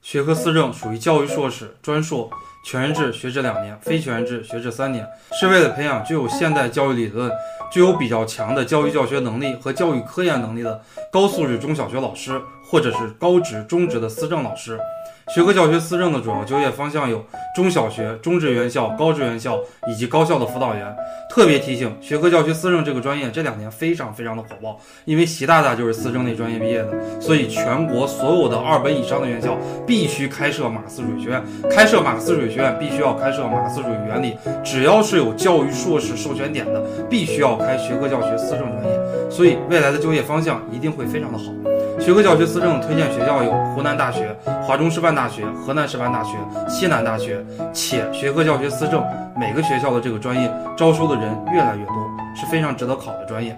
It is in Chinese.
学科思政属于教育硕士、专硕、全日制学制两年，非全日制学制三年，是为了培养具有现代教育理论、具有比较强的教育教学能力和教育科研能力的高素质中小学老师，或者是高职、中职的思政老师。学科教学思政的主要就业方向有中小学、中职院校、高职院校以及高校的辅导员。特别提醒，学科教学思政这个专业这两年非常非常的火爆，因为习大大就是思政那专业毕业的，所以全国所有的二本以上的院校必须开设马思主义学院。开设马思主学院必须要开设马克思主义原理，只要是有教育硕士授权点的，必须要开学科教学思政专业。所以未来的就业方向一定会非常的好。学科教学思政推荐学校有湖南大学、华中师范大学、河南师范大学、西南大学，且学科教学思政每个学校的这个专业招收的人越来越多，是非常值得考的专业。